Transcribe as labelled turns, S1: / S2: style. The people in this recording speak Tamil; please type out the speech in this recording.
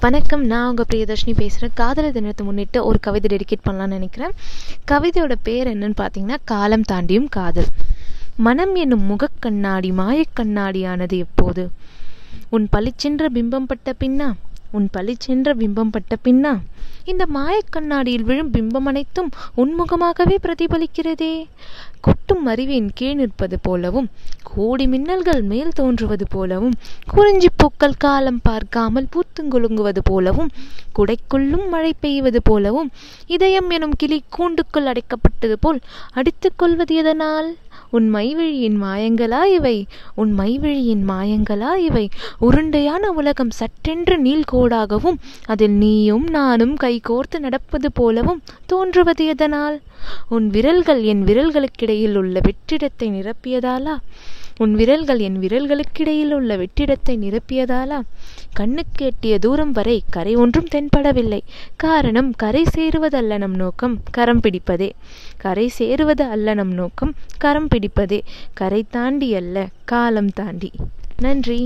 S1: வணக்கம் நான் உங்கள் பிரியதர்ஷினி பேசுகிறேன் காதலர் தினத்தை முன்னிட்டு ஒரு கவிதை டெடிகேட் பண்ணலான்னு நினைக்கிறேன். கவிதையோட பேர் என்னன்னு பார்த்தீங்கன்னா காலம் தாண்டியும் காதல். மனம் என்னும் முகக்கண்ணாடி மாயக்கண்ணாடியானது எப்போது? உன் பளிச்சென்ற பிம்பம் பட்ட பின்னா? உன் பளிச்சென்ற பிம்பம் பட்ட பின்னா? இந்த மாயக்கண்ணாடியில் விழும் பிம்பம் அனைத்தும் உன்முகமாகவே பிரதிபலிக்கிறதே. கொட்டும் அறிவின் கீழ் நிற்பது போலவும் கோடி மின்னல்கள் மேல் தோன்றுவது போலவும் குறிஞ்சி பூக்கள் காலம் பார்க்காமல் பூத்துங்குலுங்குவது போலவும் குடைக்குள்ளும் மழை பெய்வது போலவும் இதயம் எனும் கிளி கூண்டுக்குள் அடைக்கப்பட்டது போல் அடித்துக் கொள்வது எதனால்? உன் மைவிழியின் மாயங்களா இவை? உன் மைவிழியின் மாயங்களா இவை? உருண்டையான உலகம் சட்டென்று நீள்கோடாகவும் அதில் நீயும் நானும் கைகோர்த்து நடப்பது போலவும் தோன்றுவது எதனால் உன் விரல்கள் என் விரல்களுக்கிடையில் உள்ள வெற்றிடத்தை நிரப்பியதாலா? உன் விரல்கள் என் விரல்களுக்கிடையில் உள்ள வெற்றிடத்தை நிரப்பியதாலா? கண்ணுக்கு எட்டிய தூரம் வரை கரை ஒன்றும் தென்படவில்லை. காரணம் கரை சேருவதல்ல நம் நோக்கம் கரம் பிடிப்பதே. கரை சேருவது அல்ல நம் நோக்கம் கரம் பிடிப்பதே. கரை தாண்டி அல்ல காலம் தாண்டி. நன்றி.